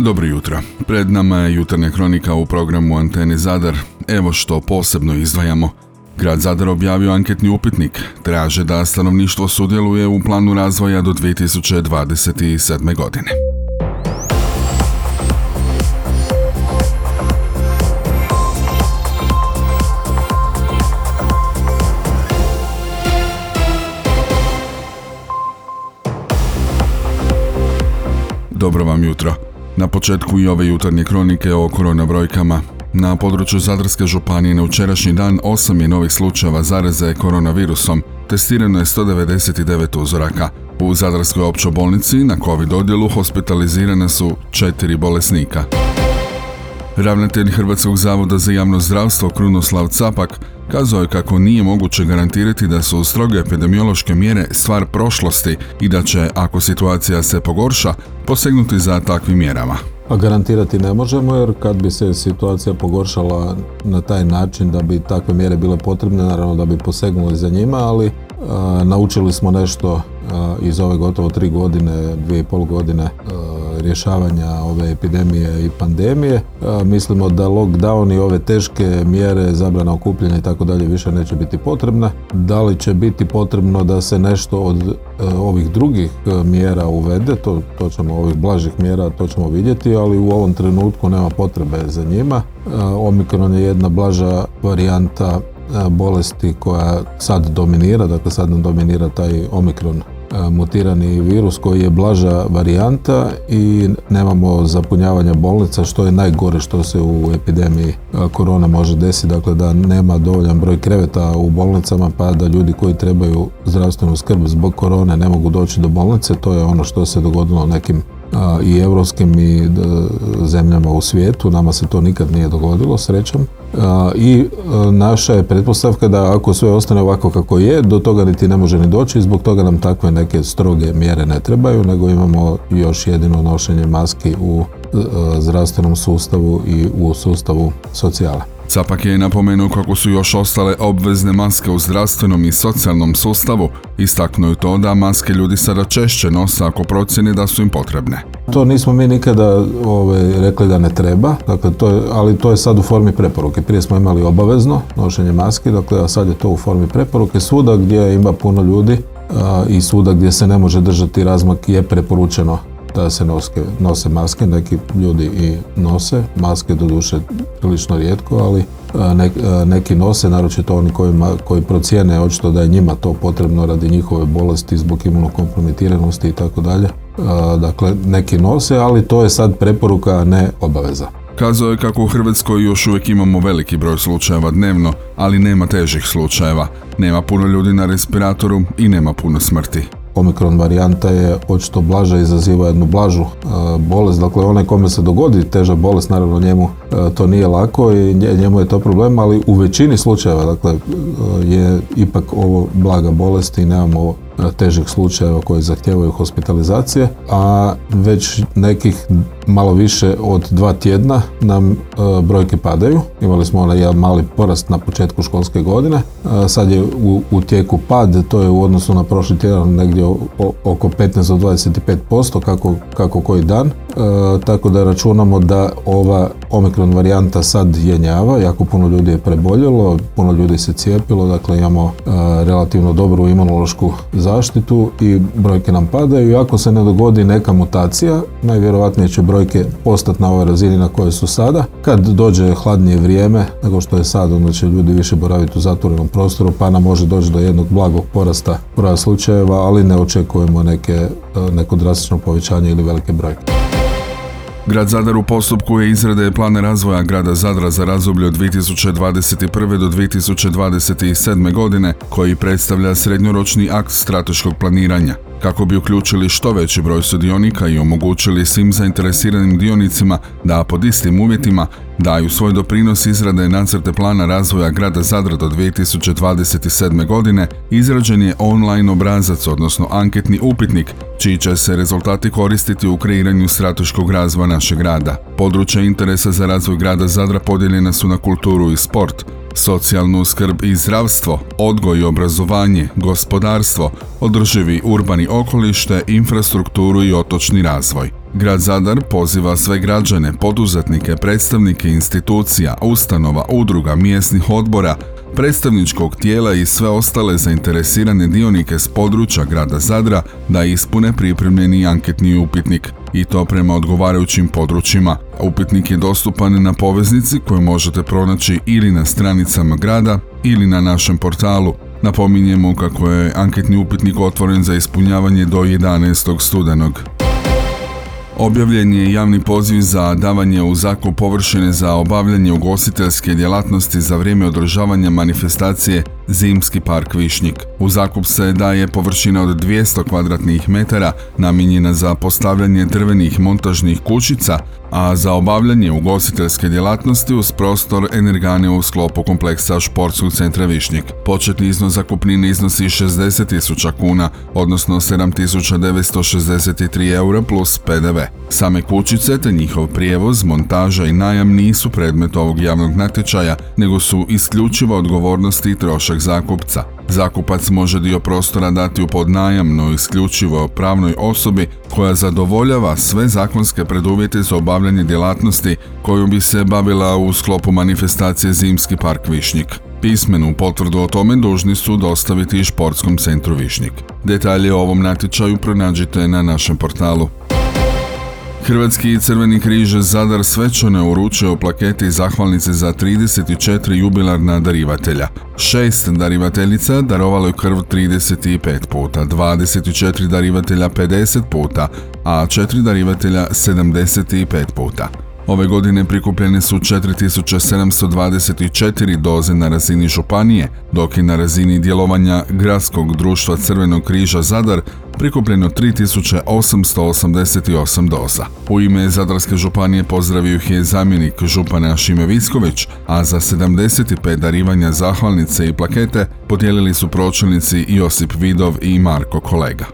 Dobro jutro. Pred nama je jutarnja kronika u programu Antene Zadar. Evo što posebno izdvajamo. Grad Zadar objavio anketni upitnik. Traže da stanovništvo sudjeluje u planu razvoja do 2027. godine. Dobro vam jutro. Na početku i ove jutarnje kronike o korona brojkama. Na području Zadarske županije na učerašnji dan 8 je novih slučajeva zaraze koronavirusom. Testirano je 199 uzoraka. U Zadarskoj općoj bolnici na COVID odjelu hospitalizirane su četiri bolesnika. Ravnatelj Hrvatskog zavoda za javno zdravstvo Krunoslav Capak kazao je kako nije moguće garantirati da su stroge epidemiološke mjere stvar prošlosti i da će, ako situacija se pogorša, posegnuti za takvim mjerama. A garantirati ne možemo jer kad bi se situacija pogoršala na taj način da bi takve mjere bile potrebne, naravno da bi posegnuli za njima, ali naučili smo nešto iz ove gotovo tri godine, dvije i pol godine rješavanja ove epidemije i pandemije. Mislimo da lockdown i ove teške mjere, zabrana okupljanja i tako dalje više neće biti potrebne. Da li će biti potrebno da se nešto od ovih drugih mjera uvede, to, to ćemo, ovih blažih mjera, to ćemo vidjeti, ali u ovom trenutku nema potrebe za njima. Omikron je jedna blaža varijanta bolesti koja sad dominira, dakle sad nam dominira taj omikron mutirani virus koji je blaža varijanta i nemamo zapunjavanja bolnica što je najgore što se u epidemiji korona može desiti, dakle da nema dovoljan broj kreveta u bolnicama pa da ljudi koji trebaju zdravstvenu skrb zbog korone ne mogu doći do bolnice, to je ono što se dogodilo nekim i europskim i zemljama u svijetu. Nama se to nikad nije dogodilo, srećom. I naša je pretpostavka da ako sve ostane ovako kako je, do toga niti ne može ni doći zbog toga nam takve neke stroge mjere ne trebaju, nego imamo još jedino nošenje maski u zdravstvenom sustavu i u sustavu socijale. Capak je napomenuo kako su još ostale obvezne maske u zdravstvenom i socijalnom sustavu. Istaknuo to da maske ljudi sada češće nose ako procjeni da su im potrebne. To nismo mi nikada ovaj, rekli da ne treba, dakle, to je, ali to je sad u formi preporuke. Prije smo imali obavezno nošenje maski, dakle, a sad je to u formi preporuke. Svuda gdje ima puno ljudi i svuda gdje se ne može držati razmak je preporučeno da se noske, nose maske, neki ljudi i nose maske, doduše prilično rijetko, ali neki nose, naročito oni kojima, koji procijene očito da je njima to potrebno radi njihove bolesti zbog imunokompromitiranosti i tako dalje. Dakle, neki nose, ali to je sad preporuka, a ne obaveza. Kazao je kako u Hrvatskoj još uvijek imamo veliki broj slučajeva dnevno, ali nema težih slučajeva. Nema puno ljudi na respiratoru i nema puno smrti. Omikron varijanta je očito blaža izaziva jednu blažu e, bolest. Dakle, onaj kome se dogodi teža bolest, naravno njemu e, to nije lako i njemu je to problem, ali u većini slučajeva dakle, e, je ipak ovo blaga bolest i nemamo težih slučajeva koji zahtijevaju hospitalizacije, a već nekih malo više od dva tjedna nam brojke padaju. Imali smo onaj jedan mali porast na početku školske godine. Sad je u, u tijeku pad, to je u odnosu na prošli tjedan negdje oko 15 do 25% kako, kako koji dan. E, tako da računamo da ova omikron varijanta sad jenjava, jako puno ljudi je preboljelo, puno ljudi se cijepilo, dakle imamo e, relativno dobru imunološku zaštitu i brojke nam padaju. Ako se ne dogodi neka mutacija, najvjerojatnije će brojke postati na ovoj razini na kojoj su sada. Kad dođe hladnije vrijeme nego što je sad, onda će ljudi više boraviti u zatvorenom prostoru, pa nam može doći do jednog blagog porasta broja slučajeva, ali ne očekujemo neke, e, neko drastično povećanje ili velike brojke. Grad Zadar u postupku je izrade plana razvoja grada Zadra za razdoblje od 2021. do 2027. godine koji predstavlja srednjoročni akt strateškog planiranja kako bi uključili što veći broj sudionika i omogućili svim zainteresiranim dionicima da pod istim uvjetima daju svoj doprinos izrade nacrte plana razvoja grada Zadra do 2027. godine, izrađen je online obrazac, odnosno anketni upitnik, čiji će se rezultati koristiti u kreiranju strateškog razvoja našeg grada. Područja interesa za razvoj grada Zadra podijeljena su na kulturu i sport, socijalnu skrb i zdravstvo, odgoj i obrazovanje, gospodarstvo, održivi urbani okolište, infrastrukturu i otočni razvoj. Grad Zadar poziva sve građane, poduzetnike, predstavnike institucija, ustanova, udruga, mjesnih odbora, predstavničkog tijela i sve ostale zainteresirane dionike s područja grada Zadra da ispune pripremljeni anketni upitnik i to prema odgovarajućim područjima. Upitnik je dostupan na poveznici koju možete pronaći ili na stranicama grada ili na našem portalu. Napominjemo kako je anketni upitnik otvoren za ispunjavanje do 11. studenog. Objavljen je javni poziv za davanje u zakup površine za obavljanje ugostiteljske djelatnosti za vrijeme održavanja manifestacije Zimski park Višnjik. U zakup se daje površina od 200 kvadratnih metara namijenjena za postavljanje drvenih montažnih kućica, a za obavljanje ugostiteljske djelatnosti uz prostor energane u sklopu kompleksa Športskog centra Višnjik. Početni iznos zakupnine iznosi 60.000 kuna, odnosno 7.963 eura plus PDV. Same kućice te njihov prijevoz, montaža i najam nisu predmet ovog javnog natječaja, nego su isključivo odgovornosti i trošak zakupca. Zakupac može dio prostora dati u podnajam, no isključivo pravnoj osobi koja zadovoljava sve zakonske preduvjete za obavljanje djelatnosti koju bi se bavila u sklopu manifestacije Zimski park Višnjik. Pismenu potvrdu o tome dužni su dostaviti i Športskom centru Višnjik. Detalje o ovom natječaju pronađite na našem portalu. Hrvatski crveni križ Zadar svečano uručio plakete i zahvalnice za 34 jubilarna darivatelja. Šest darivateljica darovalo je krv 35 puta, 24 darivatelja 50 puta, a četiri darivatelja 75 puta. Ove godine prikupljene su 4724 doze na razini županije, dok je na razini djelovanja Gradskog društva Crvenog križa Zadar prikupljeno 3888 doza. U ime Zadarske županije pozdravio ih je zamjenik župana Šime Visković, a za 75 darivanja zahvalnice i plakete podijelili su pročelnici Josip Vidov i Marko Kolega.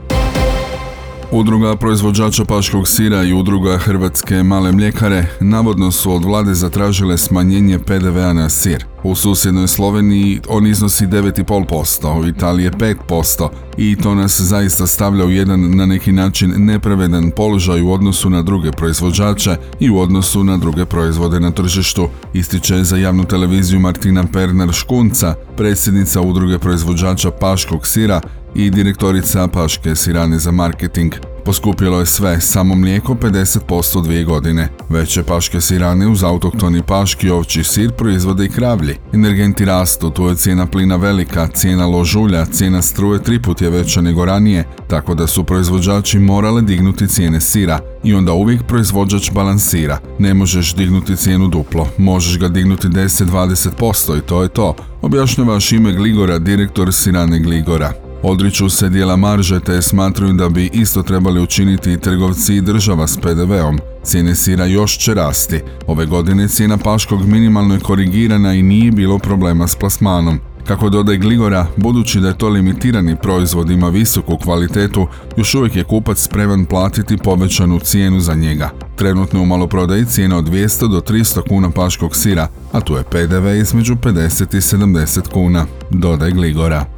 Udruga proizvođača paškog sira i udruga Hrvatske male mljekare navodno su od vlade zatražile smanjenje PDV-a na sir. U susjednoj Sloveniji on iznosi 9,5%, u Italiji 5% i to nas zaista stavlja u jedan na neki način nepravedan položaj u odnosu na druge proizvođače i u odnosu na druge proizvode na tržištu, ističe za javnu televiziju Martina Perner Škunca, predsjednica udruge proizvođača paškog sira i direktorica Paške Sirane za marketing. Poskupilo je sve, samo mlijeko 50% dvije godine. Veće paške sirane uz autoktoni paški ovči sir proizvode i kravlji. Energenti rastu, tu je cijena plina velika, cijena ložulja, cijena struje tri put je veća nego ranije, tako da su proizvođači morale dignuti cijene sira i onda uvijek proizvođač balansira. Ne možeš dignuti cijenu duplo, možeš ga dignuti 10-20% i to je to, objašnjava Šime Gligora, direktor Sirane Gligora. Odriču se dijela marže te smatruju da bi isto trebali učiniti i trgovci i država s PDV-om. Cijene sira još će rasti. Ove godine cijena paškog minimalno je korigirana i nije bilo problema s plasmanom. Kako dodaje Gligora, budući da je to limitirani proizvod ima visoku kvalitetu, još uvijek je kupac spreman platiti povećanu cijenu za njega. Trenutno u maloprodaji cijena od 200 do 300 kuna paškog sira, a tu je PDV između 50 i 70 kuna, dodaje Gligora.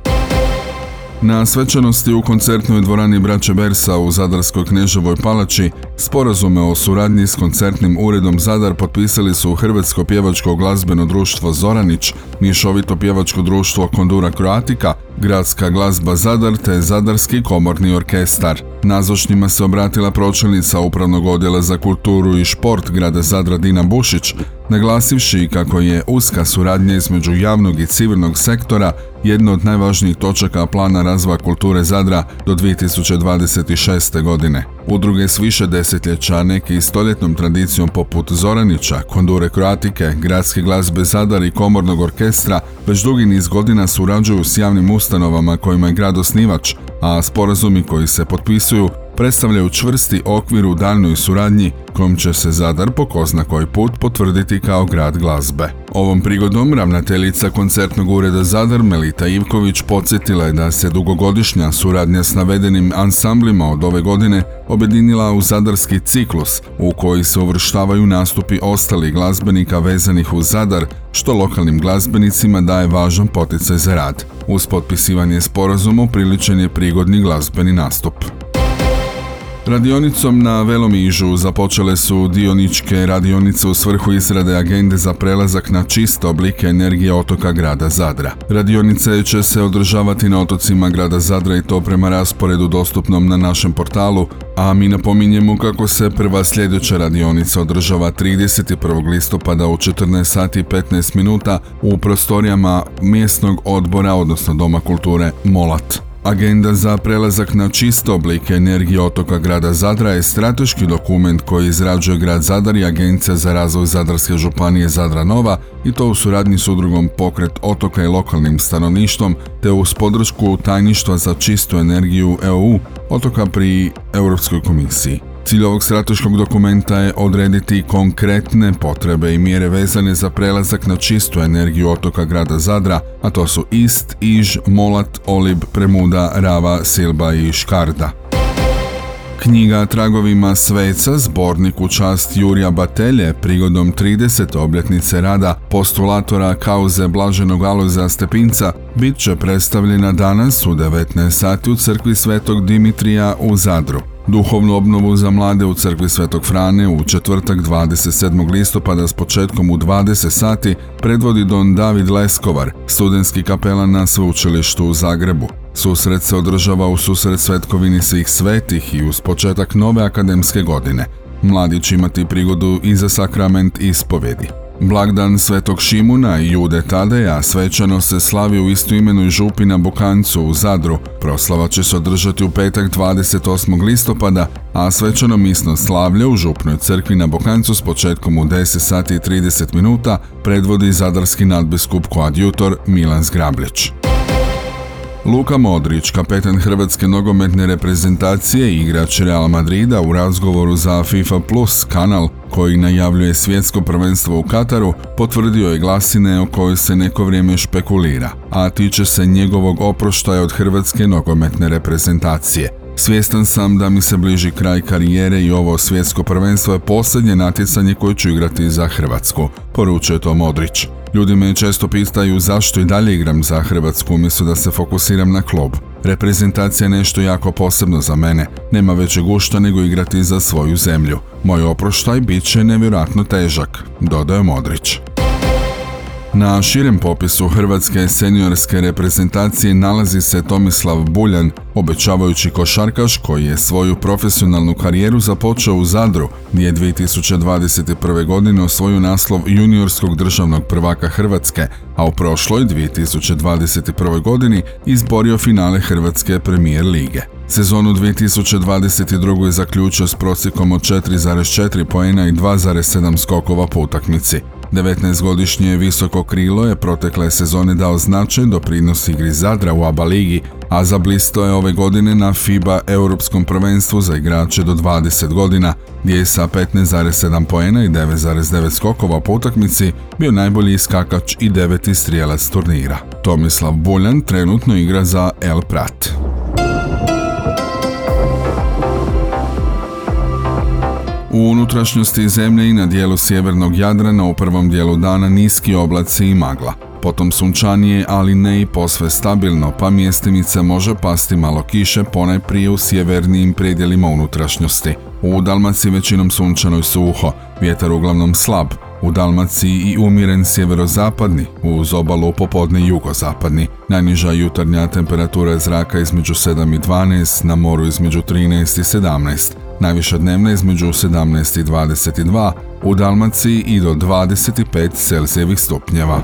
Na svečanosti u koncertnoj dvorani Braće Bersa u Zadarskoj Kneževoj palači sporazume o suradnji s koncertnim uredom Zadar potpisali su Hrvatsko pjevačko glazbeno društvo Zoranić, Mješovito pjevačko društvo Kondura Kroatika, Gradska glazba Zadar te Zadarski komorni orkestar. Nazočnjima se obratila pročelnica Upravnog odjela za kulturu i šport grada Zadra Dina Bušić, naglasivši kako je uska suradnja između javnog i civilnog sektora jedna od najvažnijih točaka plana razvoja kulture Zadra do 2026. godine. Udruge s više desetljeća, neki i stoljetnom tradicijom poput Zoranića, Kondure Kroatike, Gradske glazbe Zadar i Komornog orkestra već dugi niz godina surađuju s javnim ustanovama kojima je grad osnivač, a sporazumi koji se potpisuju predstavljaju čvrsti okvir u daljnoj suradnji kojom će se Zadar po ko zna koji put potvrditi kao grad glazbe. Ovom prigodom ravnateljica koncertnog ureda Zadar Melita Ivković podsjetila je da se dugogodišnja suradnja s navedenim ansamblima od ove godine objedinila u zadarski ciklus u koji se uvrštavaju nastupi ostalih glazbenika vezanih uz Zadar, što lokalnim glazbenicima daje važan poticaj za rad. Uz potpisivanje sporazuma upriličen je prigodni glazbeni nastup. Radionicom na Velomižu započele su dioničke radionice u svrhu izrade agende za prelazak na čiste oblike energije otoka grada Zadra. Radionice će se održavati na otocima grada Zadra i to prema rasporedu dostupnom na našem portalu, a mi napominjemo kako se prva sljedeća radionica održava 31. listopada u 14 sati i 15 minuta u prostorijama mjesnog odbora, odnosno Doma kulture Molat. Agenda za prelazak na čisto oblike energije otoka grada Zadra je strateški dokument koji izrađuje grad Zadar i Agencija za razvoj Zadarske županije Zadra Nova i to u suradnji s udrugom Pokret otoka i lokalnim stanovništvom te uz podršku tajništva za čistu energiju EU otoka pri Europskoj komisiji. Cilj ovog strateškog dokumenta je odrediti konkretne potrebe i mjere vezane za prelazak na čistu energiju otoka grada Zadra, a to su Ist, Iž, Molat, Olib, Premuda, Rava, Silba i Škarda. Knjiga Tragovima sveca, zbornik u čast Jurija Batelje, prigodom 30. obljetnice rada postulatora kauze Blaženog Alojza Stepinca, bit će predstavljena danas u 19 sati u crkvi Svetog Dimitrija u Zadru. Duhovnu obnovu za mlade u crkvi Svetog Frane u četvrtak 27. listopada s početkom u 20 sati predvodi don David Leskovar, studentski kapelan na sveučilištu u Zagrebu. Susret se održava u susret svetkovini svih svetih i uz početak nove akademske godine. Mladi će imati prigodu i za sakrament ispovedi. Blagdan Svetog Šimuna i Jude Tadeja svečano se slavi u istoimenoj župi na Bukancu u Zadru. Proslava će se održati u petak 28. listopada, a svečano misno slavlje u župnoj crkvi na Bokancu s početkom u 10 sati i 30 minuta predvodi zadarski nadbiskup koadjutor Milan Zgrablić. Luka Modrić, kapetan hrvatske nogometne reprezentacije i igrač Real Madrida u razgovoru za FIFA Plus kanal koji najavljuje svjetsko prvenstvo u Kataru, potvrdio je glasine o kojoj se neko vrijeme špekulira, a tiče se njegovog oproštaja od hrvatske nogometne reprezentacije. Svjestan sam da mi se bliži kraj karijere i ovo svjetsko prvenstvo je posljednje natjecanje koje ću igrati za Hrvatsku, poručuje to Modrić. Ljudi me često pitaju zašto i dalje igram za Hrvatsku umjesto da se fokusiram na klub. Reprezentacija je nešto jako posebno za mene. Nema većeg gušta nego igrati za svoju zemlju. Moj oproštaj bit će nevjerojatno težak, dodaje Modrić. Na širem popisu hrvatske seniorske reprezentacije nalazi se Tomislav Buljan, obećavajući košarkaš koji je svoju profesionalnu karijeru započeo u Zadru, gdje je 2021. godine osvojio naslov juniorskog državnog prvaka Hrvatske, a u prošloj 2021. godini izborio finale Hrvatske premijer lige. Sezonu 2022. je zaključio s prosjekom od 4,4 poena i 2,7 skokova po utakmici. 19-godišnje visoko krilo je protekle sezone dao značaj doprinos igri Zadra u ABA ligi, a zablisto je ove godine na FIBA Europskom prvenstvu za igrače do 20 godina, gdje je sa 15,7 poena i 9,9 skokova po utakmici bio najbolji iskakač i deveti strijelac turnira. Tomislav Buljan trenutno igra za El Prat. U unutrašnjosti zemlje i na dijelu sjevernog Jadrana u prvom dijelu dana niski oblaci i magla. Potom sunčanije, ali ne i posve stabilno, pa mjestimice može pasti malo kiše ponajprije u sjevernijim predjelima unutrašnjosti. U Dalmaciji većinom sunčano i suho, vjetar uglavnom slab, u Dalmaciji i umiren sjeverozapadni, uz obalu popodne jugozapadni. Najniža jutarnja temperatura zraka između 7 i 12, na moru između 13 i 17. Najviša dnevna između 17 i 22, u Dalmaciji i do 25 Celzijevih stupnjeva.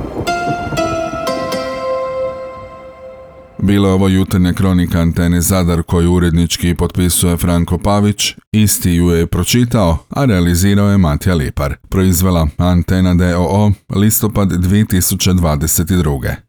Bila je ovo jutarnja kronika Antene Zadar koju urednički potpisuje Franko Pavić, isti ju je pročitao, a realizirao je Matija Lipar. Proizvela Antena DOO listopad 2022.